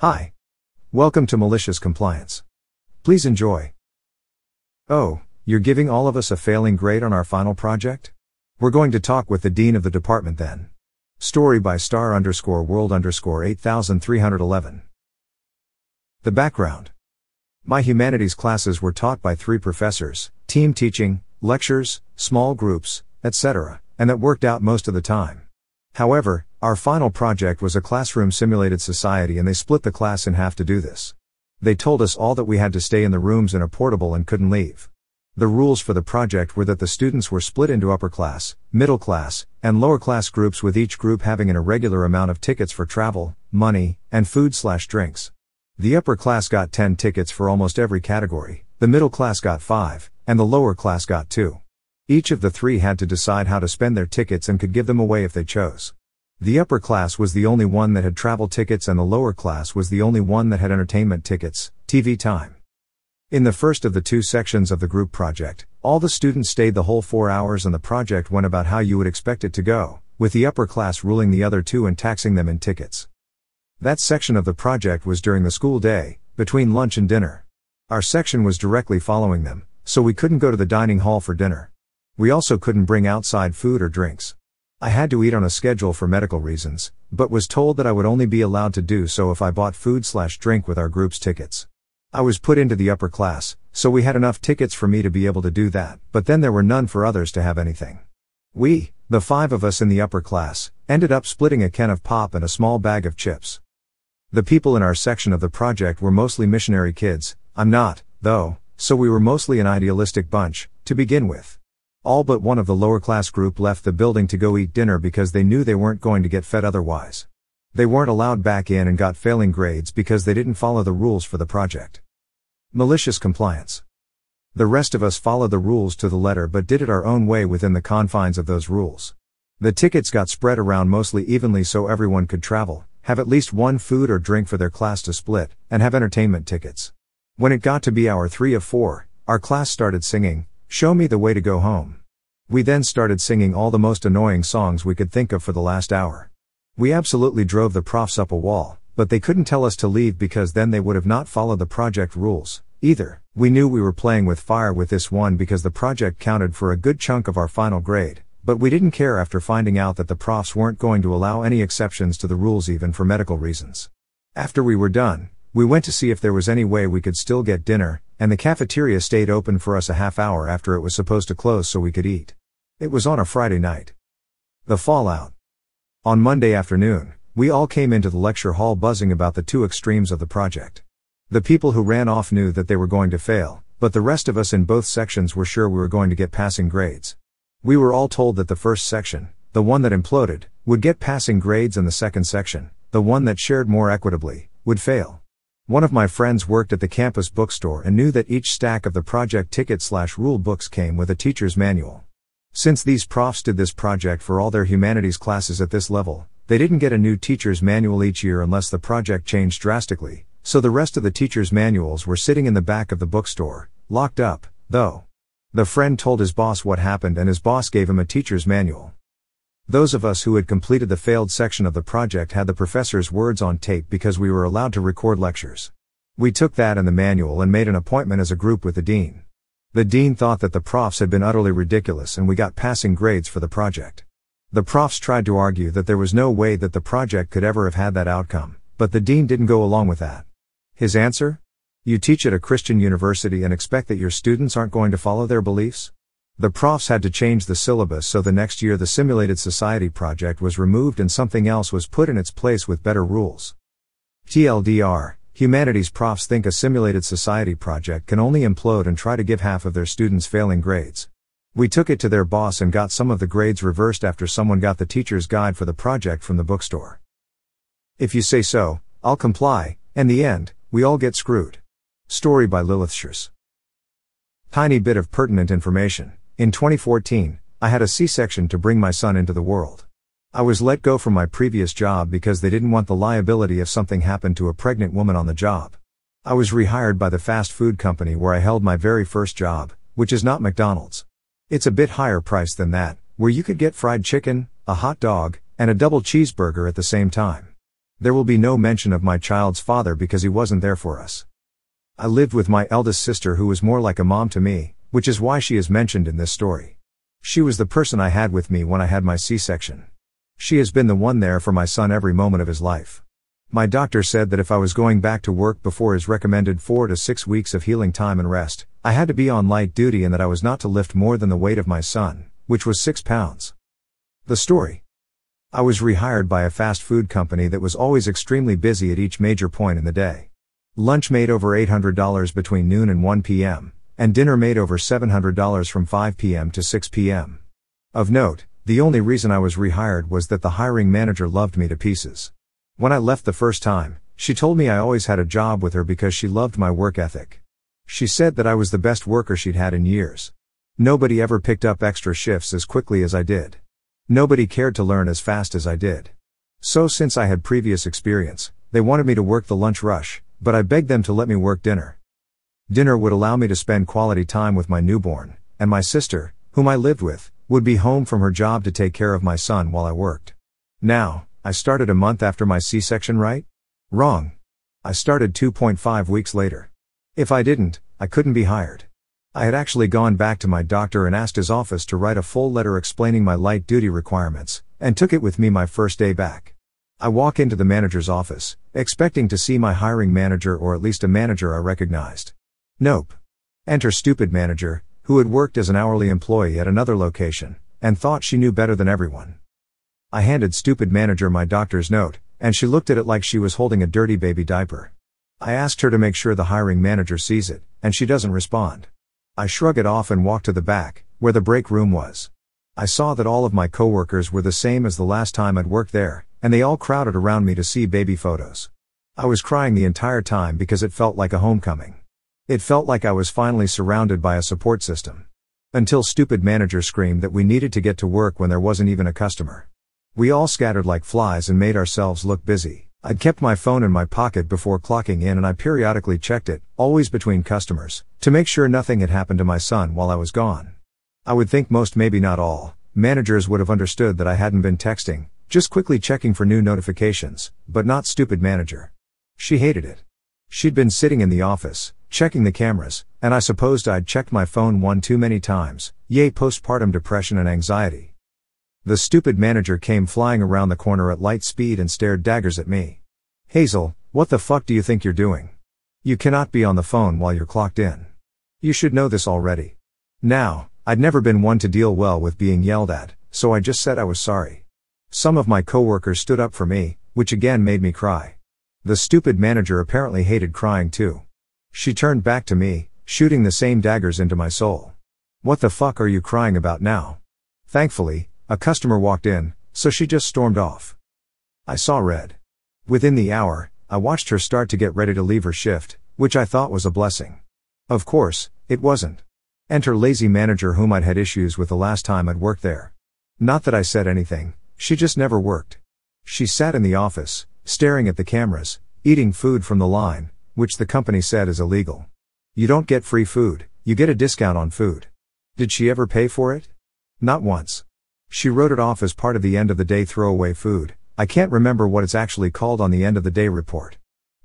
Hi. Welcome to Malicious Compliance. Please enjoy. Oh, you're giving all of us a failing grade on our final project? We're going to talk with the Dean of the department then. Story by star underscore world underscore 8311. The background. My humanities classes were taught by three professors, team teaching, lectures, small groups, etc., and that worked out most of the time. However, our final project was a classroom simulated society and they split the class in half to do this. They told us all that we had to stay in the rooms in a portable and couldn't leave. The rules for the project were that the students were split into upper class, middle class, and lower class groups with each group having an irregular amount of tickets for travel, money, and food slash drinks. The upper class got 10 tickets for almost every category, the middle class got 5, and the lower class got 2. Each of the three had to decide how to spend their tickets and could give them away if they chose. The upper class was the only one that had travel tickets and the lower class was the only one that had entertainment tickets, TV time. In the first of the two sections of the group project, all the students stayed the whole four hours and the project went about how you would expect it to go, with the upper class ruling the other two and taxing them in tickets. That section of the project was during the school day, between lunch and dinner. Our section was directly following them, so we couldn't go to the dining hall for dinner. We also couldn't bring outside food or drinks. I had to eat on a schedule for medical reasons, but was told that I would only be allowed to do so if I bought food slash drink with our group's tickets. I was put into the upper class, so we had enough tickets for me to be able to do that, but then there were none for others to have anything. We, the five of us in the upper class, ended up splitting a can of pop and a small bag of chips. The people in our section of the project were mostly missionary kids, I'm not, though, so we were mostly an idealistic bunch, to begin with. All but one of the lower class group left the building to go eat dinner because they knew they weren't going to get fed otherwise. They weren't allowed back in and got failing grades because they didn't follow the rules for the project. Malicious compliance. The rest of us followed the rules to the letter but did it our own way within the confines of those rules. The tickets got spread around mostly evenly so everyone could travel, have at least one food or drink for their class to split, and have entertainment tickets. When it got to be hour three of four, our class started singing, Show me the way to go home. We then started singing all the most annoying songs we could think of for the last hour. We absolutely drove the profs up a wall, but they couldn't tell us to leave because then they would have not followed the project rules, either. We knew we were playing with fire with this one because the project counted for a good chunk of our final grade, but we didn't care after finding out that the profs weren't going to allow any exceptions to the rules even for medical reasons. After we were done, we went to see if there was any way we could still get dinner, and the cafeteria stayed open for us a half hour after it was supposed to close so we could eat. It was on a Friday night. The fallout. On Monday afternoon, we all came into the lecture hall buzzing about the two extremes of the project. The people who ran off knew that they were going to fail, but the rest of us in both sections were sure we were going to get passing grades. We were all told that the first section, the one that imploded, would get passing grades and the second section, the one that shared more equitably, would fail. One of my friends worked at the campus bookstore and knew that each stack of the project ticket slash rule books came with a teacher's manual. Since these profs did this project for all their humanities classes at this level, they didn't get a new teacher's manual each year unless the project changed drastically, so the rest of the teacher's manuals were sitting in the back of the bookstore, locked up, though. The friend told his boss what happened and his boss gave him a teacher's manual. Those of us who had completed the failed section of the project had the professor's words on tape because we were allowed to record lectures. We took that and the manual and made an appointment as a group with the dean. The dean thought that the profs had been utterly ridiculous and we got passing grades for the project. The profs tried to argue that there was no way that the project could ever have had that outcome, but the dean didn't go along with that. His answer? You teach at a Christian university and expect that your students aren't going to follow their beliefs? The profs had to change the syllabus so the next year the Simulated Society project was removed and something else was put in its place with better rules. TLDR, humanities profs think a Simulated Society project can only implode and try to give half of their students failing grades. We took it to their boss and got some of the grades reversed after someone got the teacher's guide for the project from the bookstore. If you say so, I'll comply, and the end, we all get screwed. Story by Lilith Schurz. Tiny bit of pertinent information. In 2014, I had a C-section to bring my son into the world. I was let go from my previous job because they didn't want the liability if something happened to a pregnant woman on the job. I was rehired by the fast food company where I held my very first job, which is not McDonald's. It's a bit higher price than that, where you could get fried chicken, a hot dog, and a double cheeseburger at the same time. There will be no mention of my child's father because he wasn't there for us. I lived with my eldest sister who was more like a mom to me, which is why she is mentioned in this story. She was the person I had with me when I had my C-section. She has been the one there for my son every moment of his life. My doctor said that if I was going back to work before his recommended 4 to 6 weeks of healing time and rest, I had to be on light duty and that I was not to lift more than the weight of my son, which was 6 pounds. The story. I was rehired by a fast food company that was always extremely busy at each major point in the day. Lunch made over $800 between noon and 1 p.m., and dinner made over $700 from 5 p.m. to 6 p.m. Of note, the only reason I was rehired was that the hiring manager loved me to pieces. When I left the first time, she told me I always had a job with her because she loved my work ethic. She said that I was the best worker she'd had in years. Nobody ever picked up extra shifts as quickly as I did. Nobody cared to learn as fast as I did. So, since I had previous experience, they wanted me to work the lunch rush, but I begged them to let me work dinner. Dinner would allow me to spend quality time with my newborn, and my sister, whom I lived with, would be home from her job to take care of my son while I worked. Now, I started a month after my C section, right? Wrong. I started 2.5 weeks later. If I didn't, I couldn't be hired. I had actually gone back to my doctor and asked his office to write a full letter explaining my light duty requirements, and took it with me my first day back. I walk into the manager's office, expecting to see my hiring manager or at least a manager I recognized. Nope. Enter stupid manager, who had worked as an hourly employee at another location, and thought she knew better than everyone. I handed stupid manager my doctor's note, and she looked at it like she was holding a dirty baby diaper. I asked her to make sure the hiring manager sees it, and she doesn't respond. I shrug it off and walk to the back, where the break room was. I saw that all of my coworkers were the same as the last time I'd worked there, and they all crowded around me to see baby photos. I was crying the entire time because it felt like a homecoming. It felt like I was finally surrounded by a support system. Until stupid manager screamed that we needed to get to work when there wasn't even a customer. We all scattered like flies and made ourselves look busy. I'd kept my phone in my pocket before clocking in and I periodically checked it, always between customers, to make sure nothing had happened to my son while I was gone. I would think most, maybe not all, managers would have understood that I hadn't been texting, just quickly checking for new notifications, but not stupid manager. She hated it. She'd been sitting in the office, checking the cameras, and I supposed I'd checked my phone one too many times, yay postpartum depression and anxiety. The stupid manager came flying around the corner at light speed and stared daggers at me. Hazel, what the fuck do you think you're doing? You cannot be on the phone while you're clocked in. You should know this already. Now, I'd never been one to deal well with being yelled at, so I just said I was sorry. Some of my coworkers stood up for me, which again made me cry. The stupid manager apparently hated crying too. She turned back to me, shooting the same daggers into my soul. What the fuck are you crying about now? Thankfully, a customer walked in, so she just stormed off. I saw red. Within the hour, I watched her start to get ready to leave her shift, which I thought was a blessing. Of course, it wasn't. Enter lazy manager whom I'd had issues with the last time I'd worked there. Not that I said anything, she just never worked. She sat in the office, staring at the cameras, eating food from the line, which the company said is illegal. You don't get free food, you get a discount on food. Did she ever pay for it? Not once. She wrote it off as part of the end of the day throwaway food. I can't remember what it's actually called on the end of the day report.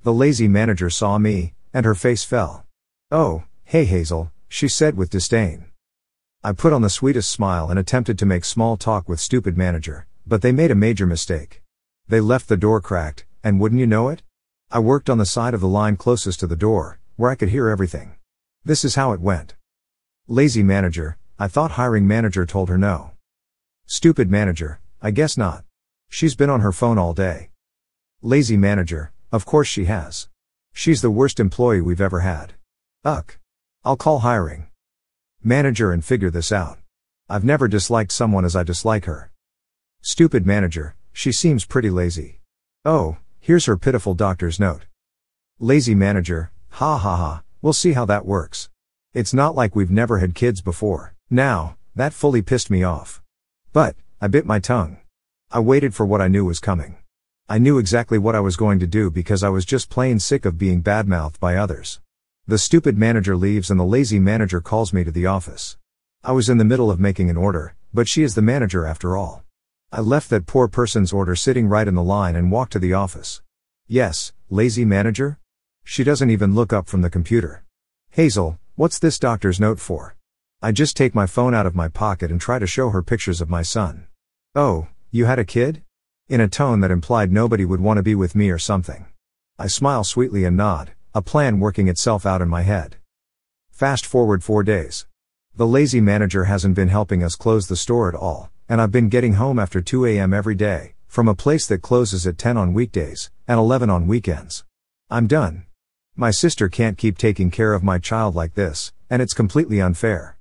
The lazy manager saw me, and her face fell. Oh, hey Hazel, she said with disdain. I put on the sweetest smile and attempted to make small talk with stupid manager, but they made a major mistake. They left the door cracked, and wouldn't you know it? I worked on the side of the line closest to the door, where I could hear everything. This is how it went. Lazy manager, I thought hiring manager told her no. Stupid manager, I guess not. She's been on her phone all day. Lazy manager, of course she has. She's the worst employee we've ever had. Uck. I'll call hiring. Manager and figure this out. I've never disliked someone as I dislike her. Stupid manager, she seems pretty lazy. Oh, here's her pitiful doctor's note. Lazy manager, ha ha ha, we'll see how that works. It's not like we've never had kids before. Now, that fully pissed me off. But, I bit my tongue. I waited for what I knew was coming. I knew exactly what I was going to do because I was just plain sick of being badmouthed by others. The stupid manager leaves and the lazy manager calls me to the office. I was in the middle of making an order, but she is the manager after all. I left that poor person's order sitting right in the line and walked to the office. Yes, lazy manager? She doesn't even look up from the computer. Hazel, what's this doctor's note for? I just take my phone out of my pocket and try to show her pictures of my son. Oh, you had a kid? In a tone that implied nobody would want to be with me or something. I smile sweetly and nod, a plan working itself out in my head. Fast forward four days. The lazy manager hasn't been helping us close the store at all, and I've been getting home after 2 a.m. every day, from a place that closes at 10 on weekdays, and 11 on weekends. I'm done. My sister can't keep taking care of my child like this, and it's completely unfair.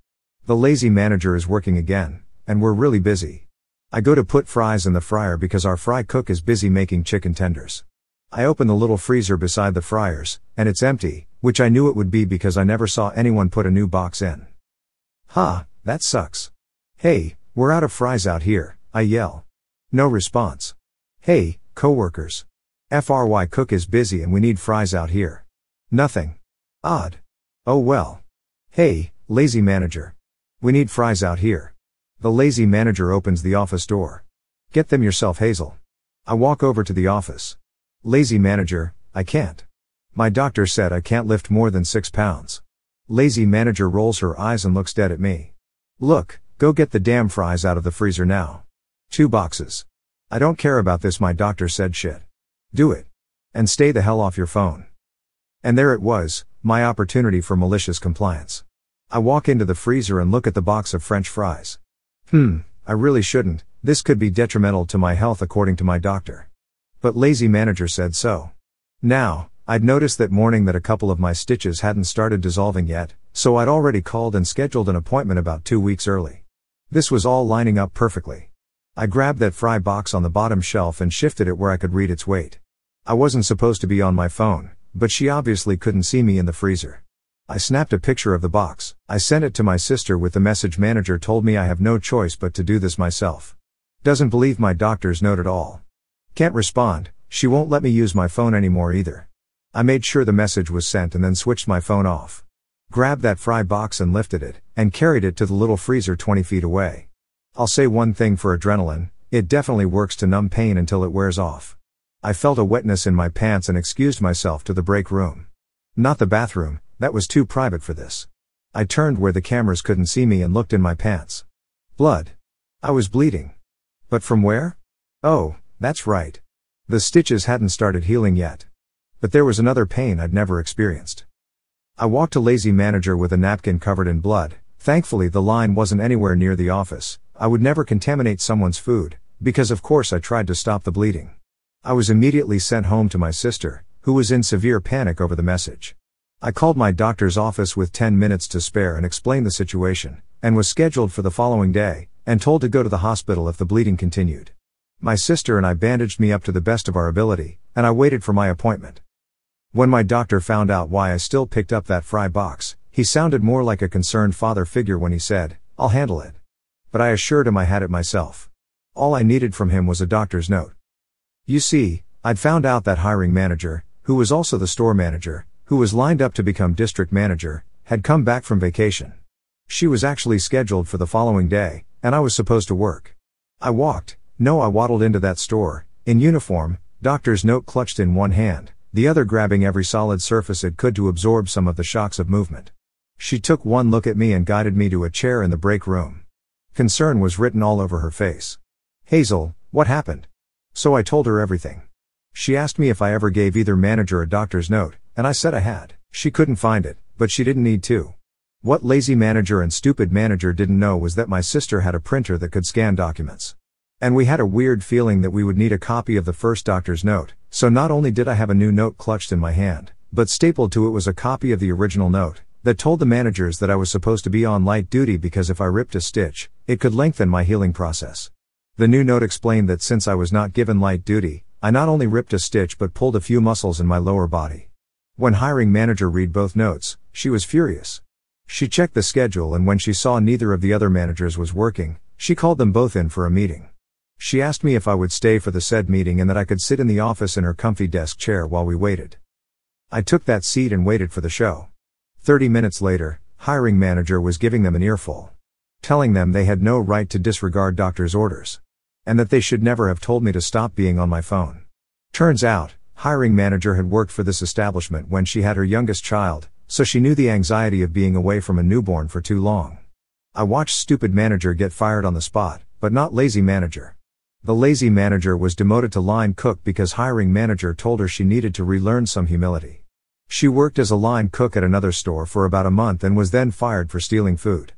The lazy manager is working again, and we're really busy. I go to put fries in the fryer because our fry cook is busy making chicken tenders. I open the little freezer beside the fryers, and it's empty, which I knew it would be because I never saw anyone put a new box in. Ha, that sucks. Hey, we're out of fries out here, I yell. No response. Hey, coworkers. FRY cook is busy and we need fries out here. Nothing. Odd. Oh well. Hey, lazy manager. We need fries out here. The lazy manager opens the office door. Get them yourself, Hazel. I walk over to the office. Lazy manager, I can't. My doctor said I can't lift more than six pounds. Lazy manager rolls her eyes and looks dead at me. Look, go get the damn fries out of the freezer now. Two boxes. I don't care about this, my doctor said shit. Do it. And stay the hell off your phone. And there it was, my opportunity for malicious compliance. I walk into the freezer and look at the box of French fries. Hmm, I really shouldn't, this could be detrimental to my health according to my doctor. But lazy manager said so. Now, I'd noticed that morning that a couple of my stitches hadn't started dissolving yet, so I'd already called and scheduled an appointment about two weeks early. This was all lining up perfectly. I grabbed that fry box on the bottom shelf and shifted it where I could read its weight. I wasn't supposed to be on my phone, but she obviously couldn't see me in the freezer. I snapped a picture of the box. I sent it to my sister with the message manager told me I have no choice but to do this myself. Doesn't believe my doctor's note at all. Can't respond, she won't let me use my phone anymore either. I made sure the message was sent and then switched my phone off. Grabbed that fry box and lifted it, and carried it to the little freezer 20 feet away. I'll say one thing for adrenaline, it definitely works to numb pain until it wears off. I felt a wetness in my pants and excused myself to the break room. Not the bathroom, that was too private for this. I turned where the cameras couldn't see me and looked in my pants. Blood. I was bleeding. But from where? Oh, that's right. The stitches hadn't started healing yet. But there was another pain I'd never experienced. I walked a lazy manager with a napkin covered in blood. Thankfully, the line wasn't anywhere near the office. I would never contaminate someone's food, because of course I tried to stop the bleeding. I was immediately sent home to my sister, who was in severe panic over the message. I called my doctor's office with 10 minutes to spare and explained the situation, and was scheduled for the following day, and told to go to the hospital if the bleeding continued. My sister and I bandaged me up to the best of our ability, and I waited for my appointment. When my doctor found out why I still picked up that fry box, he sounded more like a concerned father figure when he said, I'll handle it. But I assured him I had it myself. All I needed from him was a doctor's note. You see, I'd found out that hiring manager, who was also the store manager, who was lined up to become district manager, had come back from vacation. She was actually scheduled for the following day, and I was supposed to work. I walked, no, I waddled into that store, in uniform, doctor's note clutched in one hand, the other grabbing every solid surface it could to absorb some of the shocks of movement. She took one look at me and guided me to a chair in the break room. Concern was written all over her face. Hazel, what happened? So I told her everything. She asked me if I ever gave either manager a doctor's note, and I said I had. She couldn't find it, but she didn't need to. What lazy manager and stupid manager didn't know was that my sister had a printer that could scan documents. And we had a weird feeling that we would need a copy of the first doctor's note, so not only did I have a new note clutched in my hand, but stapled to it was a copy of the original note, that told the managers that I was supposed to be on light duty because if I ripped a stitch, it could lengthen my healing process. The new note explained that since I was not given light duty, I not only ripped a stitch but pulled a few muscles in my lower body. When hiring manager read both notes, she was furious. She checked the schedule and when she saw neither of the other managers was working, she called them both in for a meeting. She asked me if I would stay for the said meeting and that I could sit in the office in her comfy desk chair while we waited. I took that seat and waited for the show. Thirty minutes later, hiring manager was giving them an earful. Telling them they had no right to disregard doctor's orders. And that they should never have told me to stop being on my phone. Turns out, hiring manager had worked for this establishment when she had her youngest child, so she knew the anxiety of being away from a newborn for too long. I watched stupid manager get fired on the spot, but not lazy manager. The lazy manager was demoted to line cook because hiring manager told her she needed to relearn some humility. She worked as a line cook at another store for about a month and was then fired for stealing food.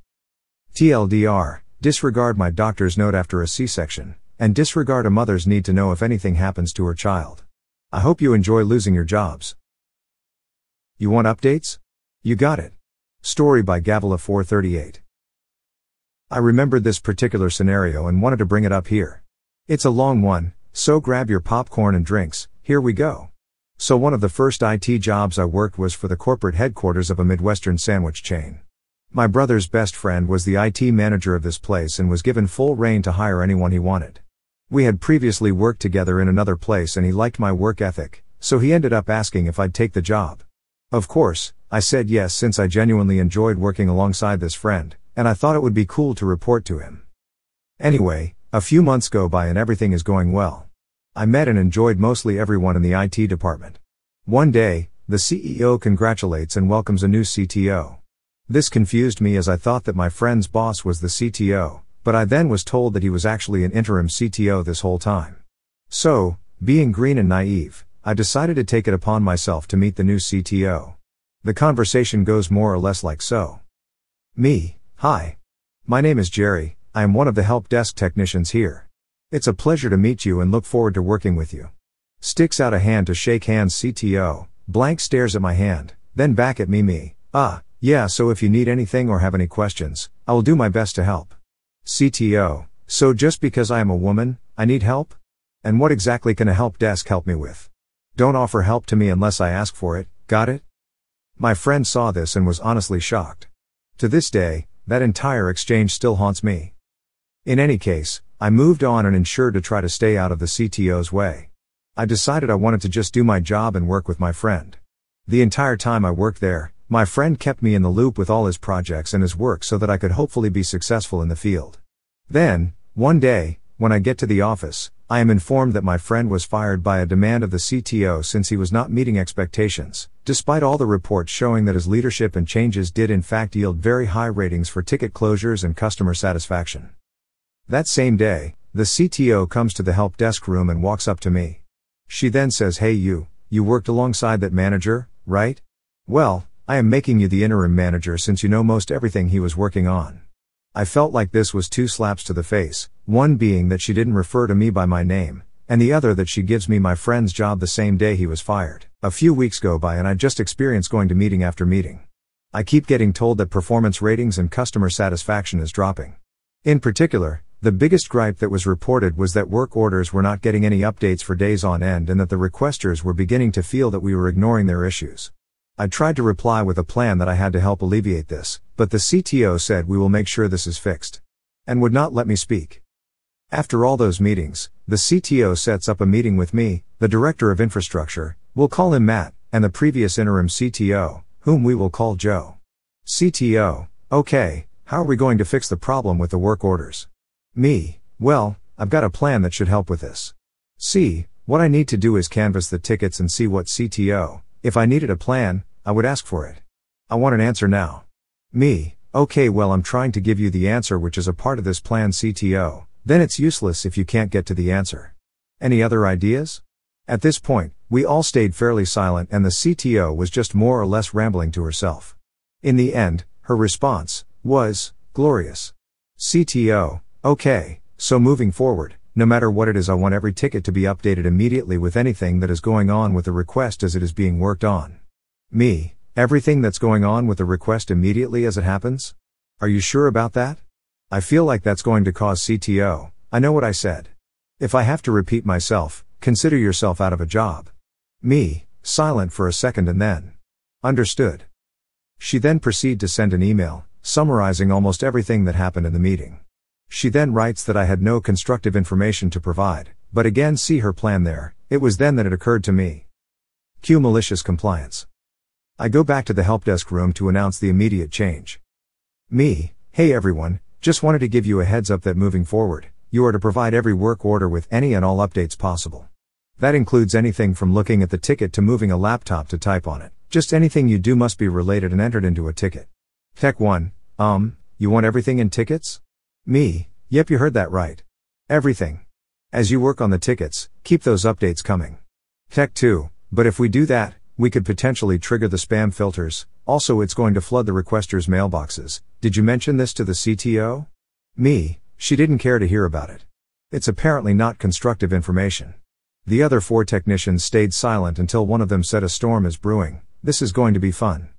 TLDR, disregard my doctor's note after a C-section, and disregard a mother's need to know if anything happens to her child. I hope you enjoy losing your jobs. You want updates? You got it. Story by Gavila 438. I remembered this particular scenario and wanted to bring it up here. It's a long one, so grab your popcorn and drinks, here we go. So, one of the first IT jobs I worked was for the corporate headquarters of a Midwestern sandwich chain. My brother's best friend was the IT manager of this place and was given full rein to hire anyone he wanted. We had previously worked together in another place and he liked my work ethic, so he ended up asking if I'd take the job. Of course, I said yes since I genuinely enjoyed working alongside this friend, and I thought it would be cool to report to him. Anyway, a few months go by and everything is going well. I met and enjoyed mostly everyone in the IT department. One day, the CEO congratulates and welcomes a new CTO. This confused me as I thought that my friend's boss was the CTO, but I then was told that he was actually an interim CTO this whole time. So, being green and naive, I decided to take it upon myself to meet the new CTO. The conversation goes more or less like so. Me, hi. My name is Jerry, I am one of the help desk technicians here. It's a pleasure to meet you and look forward to working with you. Sticks out a hand to shake hands CTO, blank stares at my hand, then back at me me. Ah, yeah, so if you need anything or have any questions, I will do my best to help. CTO, so just because I am a woman, I need help? And what exactly can a help desk help me with? Don't offer help to me unless I ask for it, got it? My friend saw this and was honestly shocked. To this day, that entire exchange still haunts me. In any case, I moved on and ensured to try to stay out of the CTO's way. I decided I wanted to just do my job and work with my friend. The entire time I worked there, my friend kept me in the loop with all his projects and his work so that I could hopefully be successful in the field. Then, one day, when I get to the office, I am informed that my friend was fired by a demand of the CTO since he was not meeting expectations, despite all the reports showing that his leadership and changes did in fact yield very high ratings for ticket closures and customer satisfaction. That same day, the CTO comes to the help desk room and walks up to me. She then says, Hey, you, you worked alongside that manager, right? Well, I am making you the interim manager since you know most everything he was working on. I felt like this was two slaps to the face, one being that she didn't refer to me by my name, and the other that she gives me my friend's job the same day he was fired. A few weeks go by and I just experience going to meeting after meeting. I keep getting told that performance ratings and customer satisfaction is dropping. In particular, the biggest gripe that was reported was that work orders were not getting any updates for days on end and that the requesters were beginning to feel that we were ignoring their issues. I tried to reply with a plan that I had to help alleviate this, but the CTO said we will make sure this is fixed. And would not let me speak. After all those meetings, the CTO sets up a meeting with me, the Director of Infrastructure, we'll call him Matt, and the previous interim CTO, whom we will call Joe. CTO, okay, how are we going to fix the problem with the work orders? Me, well, I've got a plan that should help with this. See, what I need to do is canvass the tickets and see what CTO, if I needed a plan, I would ask for it. I want an answer now. Me, okay, well, I'm trying to give you the answer which is a part of this plan, CTO, then it's useless if you can't get to the answer. Any other ideas? At this point, we all stayed fairly silent and the CTO was just more or less rambling to herself. In the end, her response was glorious. CTO, Okay, so moving forward, no matter what it is, I want every ticket to be updated immediately with anything that is going on with the request as it is being worked on. Me, everything that's going on with the request immediately as it happens? Are you sure about that? I feel like that's going to cause CTO. I know what I said. If I have to repeat myself, consider yourself out of a job. Me, silent for a second and then. Understood. She then proceed to send an email, summarizing almost everything that happened in the meeting. She then writes that I had no constructive information to provide, but again see her plan there, it was then that it occurred to me. Q malicious compliance. I go back to the help desk room to announce the immediate change. Me, hey everyone, just wanted to give you a heads up that moving forward, you are to provide every work order with any and all updates possible. That includes anything from looking at the ticket to moving a laptop to type on it. Just anything you do must be related and entered into a ticket. Tech 1, um, you want everything in tickets? Me, yep, you heard that right. Everything. As you work on the tickets, keep those updates coming. Tech 2, but if we do that, we could potentially trigger the spam filters, also it's going to flood the requesters' mailboxes. Did you mention this to the CTO? Me, she didn't care to hear about it. It's apparently not constructive information. The other four technicians stayed silent until one of them said a storm is brewing, this is going to be fun.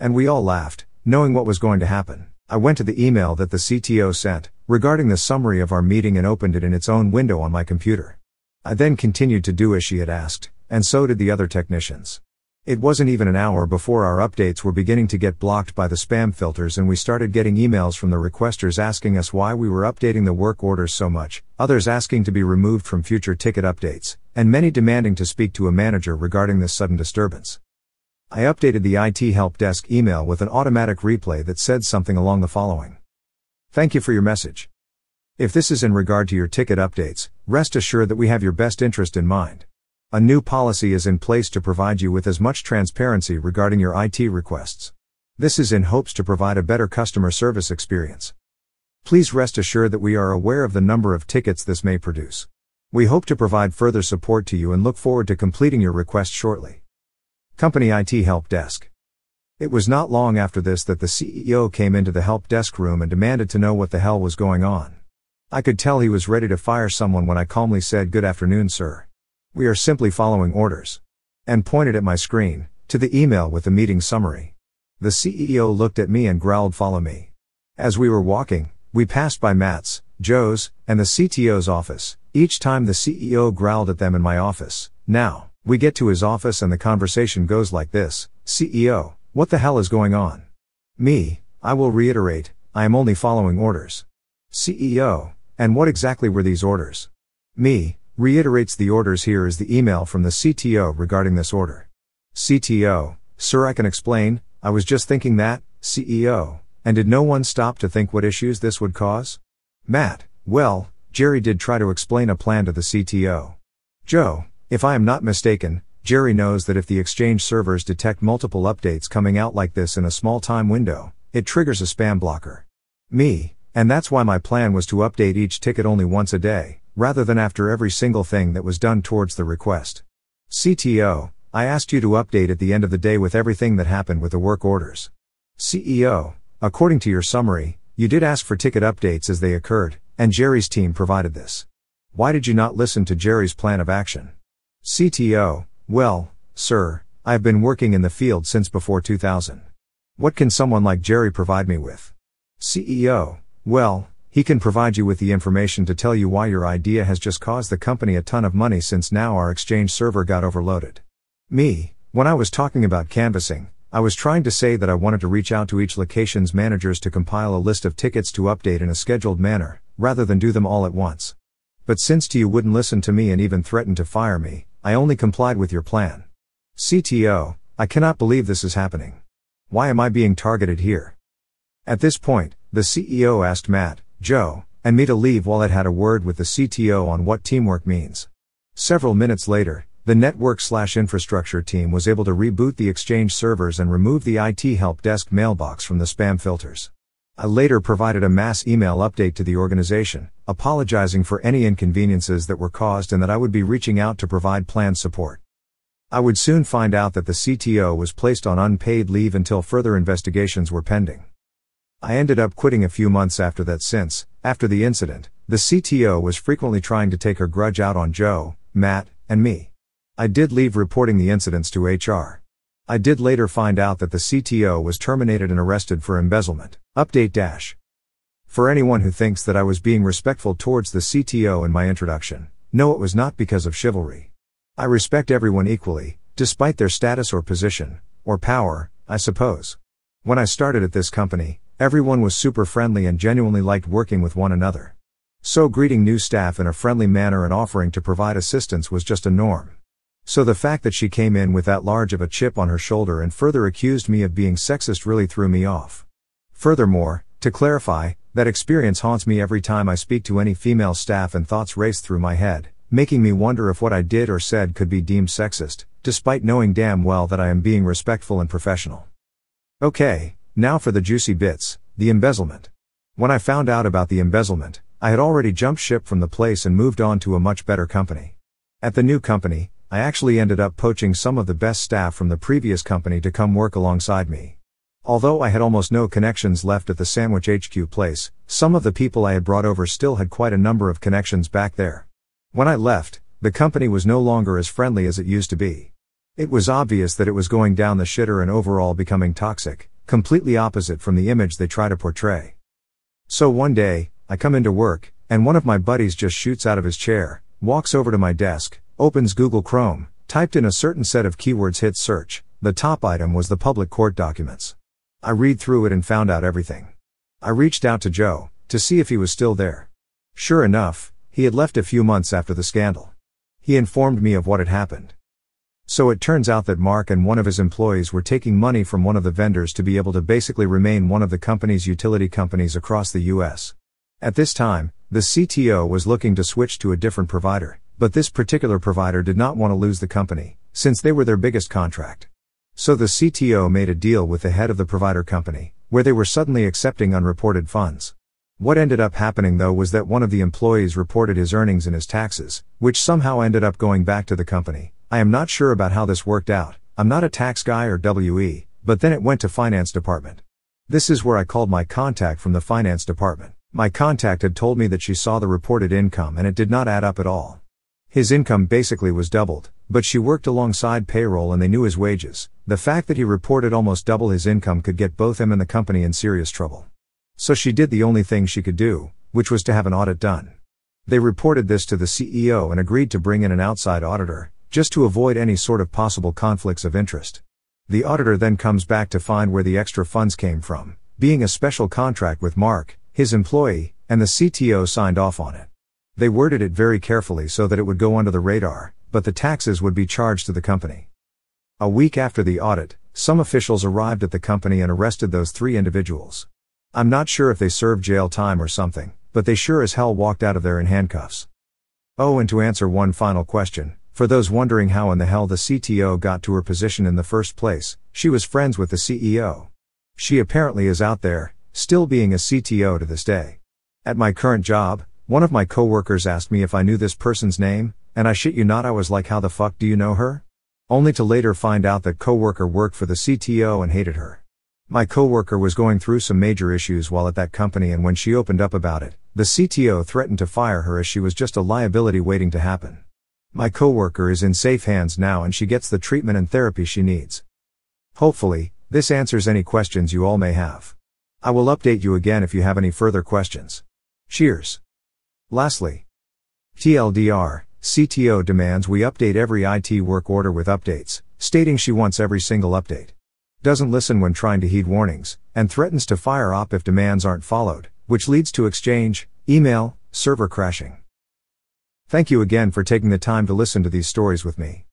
And we all laughed, knowing what was going to happen. I went to the email that the CTO sent, regarding the summary of our meeting and opened it in its own window on my computer. I then continued to do as she had asked, and so did the other technicians. It wasn't even an hour before our updates were beginning to get blocked by the spam filters and we started getting emails from the requesters asking us why we were updating the work orders so much, others asking to be removed from future ticket updates, and many demanding to speak to a manager regarding this sudden disturbance. I updated the IT help desk email with an automatic replay that said something along the following. Thank you for your message. If this is in regard to your ticket updates, rest assured that we have your best interest in mind. A new policy is in place to provide you with as much transparency regarding your IT requests. This is in hopes to provide a better customer service experience. Please rest assured that we are aware of the number of tickets this may produce. We hope to provide further support to you and look forward to completing your request shortly. Company IT Help Desk. It was not long after this that the CEO came into the help desk room and demanded to know what the hell was going on. I could tell he was ready to fire someone when I calmly said, Good afternoon, sir. We are simply following orders. And pointed at my screen, to the email with the meeting summary. The CEO looked at me and growled, Follow me. As we were walking, we passed by Matt's, Joe's, and the CTO's office. Each time the CEO growled at them in my office. Now, we get to his office and the conversation goes like this CEO, what the hell is going on? Me, I will reiterate, I am only following orders. CEO, and what exactly were these orders? Me, Reiterates the orders here is the email from the CTO regarding this order. CTO, sir, I can explain, I was just thinking that, CEO, and did no one stop to think what issues this would cause? Matt, well, Jerry did try to explain a plan to the CTO. Joe, if I am not mistaken, Jerry knows that if the Exchange servers detect multiple updates coming out like this in a small time window, it triggers a spam blocker. Me, and that's why my plan was to update each ticket only once a day, rather than after every single thing that was done towards the request. CTO, I asked you to update at the end of the day with everything that happened with the work orders. CEO, according to your summary, you did ask for ticket updates as they occurred, and Jerry's team provided this. Why did you not listen to Jerry's plan of action? CTO, well, sir, I have been working in the field since before 2000. What can someone like Jerry provide me with? CEO, well, he can provide you with the information to tell you why your idea has just caused the company a ton of money since now our exchange server got overloaded. Me, when I was talking about canvassing, I was trying to say that I wanted to reach out to each location's managers to compile a list of tickets to update in a scheduled manner, rather than do them all at once. But since you wouldn't listen to me and even threatened to fire me, I only complied with your plan. CTO, I cannot believe this is happening. Why am I being targeted here? At this point, the CEO asked Matt, Joe, and me to leave while it had a word with the CTO on what teamwork means. Several minutes later, the network slash infrastructure team was able to reboot the Exchange servers and remove the IT help desk mailbox from the spam filters. I later provided a mass email update to the organization, apologizing for any inconveniences that were caused and that I would be reaching out to provide planned support. I would soon find out that the CTO was placed on unpaid leave until further investigations were pending. I ended up quitting a few months after that since, after the incident, the CTO was frequently trying to take her grudge out on Joe, Matt, and me. I did leave reporting the incidents to HR. I did later find out that the CTO was terminated and arrested for embezzlement. Update dash. For anyone who thinks that I was being respectful towards the CTO in my introduction, no, it was not because of chivalry. I respect everyone equally, despite their status or position, or power, I suppose. When I started at this company, Everyone was super friendly and genuinely liked working with one another. So greeting new staff in a friendly manner and offering to provide assistance was just a norm. So the fact that she came in with that large of a chip on her shoulder and further accused me of being sexist really threw me off. Furthermore, to clarify, that experience haunts me every time I speak to any female staff and thoughts race through my head. making me wonder if what I did or said could be deemed sexist, despite knowing damn well that I am being respectful and professional. Okay, now for the juicy bits the embezzlement. When I found out about the embezzlement, I had already jumped ship from the place and moved on to a much better company. At the new company, I actually ended up poaching some of the best staff from the previous company to come work alongside me. Although I had almost no connections left at the Sandwich HQ place, some of the people I had brought over still had quite a number of connections back there. When I left, the company was no longer as friendly as it used to be. It was obvious that it was going down the shitter and overall becoming toxic, completely opposite from the image they try to portray. So one day, I come into work, and one of my buddies just shoots out of his chair, walks over to my desk, opens Google Chrome, typed in a certain set of keywords, hit search. The top item was the public court documents. I read through it and found out everything. I reached out to Joe to see if he was still there. Sure enough, he had left a few months after the scandal. He informed me of what had happened. So it turns out that Mark and one of his employees were taking money from one of the vendors to be able to basically remain one of the company's utility companies across the US. At this time, the CTO was looking to switch to a different provider, but this particular provider did not want to lose the company, since they were their biggest contract. So the CTO made a deal with the head of the provider company, where they were suddenly accepting unreported funds. What ended up happening though was that one of the employees reported his earnings and his taxes, which somehow ended up going back to the company. I am not sure about how this worked out. I'm not a tax guy or WE, but then it went to finance department. This is where I called my contact from the finance department. My contact had told me that she saw the reported income and it did not add up at all. His income basically was doubled, but she worked alongside payroll and they knew his wages. The fact that he reported almost double his income could get both him and the company in serious trouble. So she did the only thing she could do, which was to have an audit done. They reported this to the CEO and agreed to bring in an outside auditor, just to avoid any sort of possible conflicts of interest. The auditor then comes back to find where the extra funds came from, being a special contract with Mark, his employee, and the CTO signed off on it. They worded it very carefully so that it would go under the radar, but the taxes would be charged to the company. A week after the audit, some officials arrived at the company and arrested those three individuals. I'm not sure if they served jail time or something, but they sure as hell walked out of there in handcuffs. Oh, and to answer one final question, for those wondering how in the hell the CTO got to her position in the first place, she was friends with the CEO. She apparently is out there, still being a CTO to this day. At my current job, one of my coworkers asked me if I knew this person's name, and I shit you not I was like how the fuck do you know her? Only to later find out that coworker worked for the CTO and hated her. My coworker was going through some major issues while at that company and when she opened up about it, the CTO threatened to fire her as she was just a liability waiting to happen. My coworker is in safe hands now and she gets the treatment and therapy she needs. Hopefully, this answers any questions you all may have. I will update you again if you have any further questions. Cheers. Lastly, TLDR, CTO demands we update every IT work order with updates, stating she wants every single update. Doesn't listen when trying to heed warnings, and threatens to fire op if demands aren't followed, which leads to exchange, email, server crashing. Thank you again for taking the time to listen to these stories with me.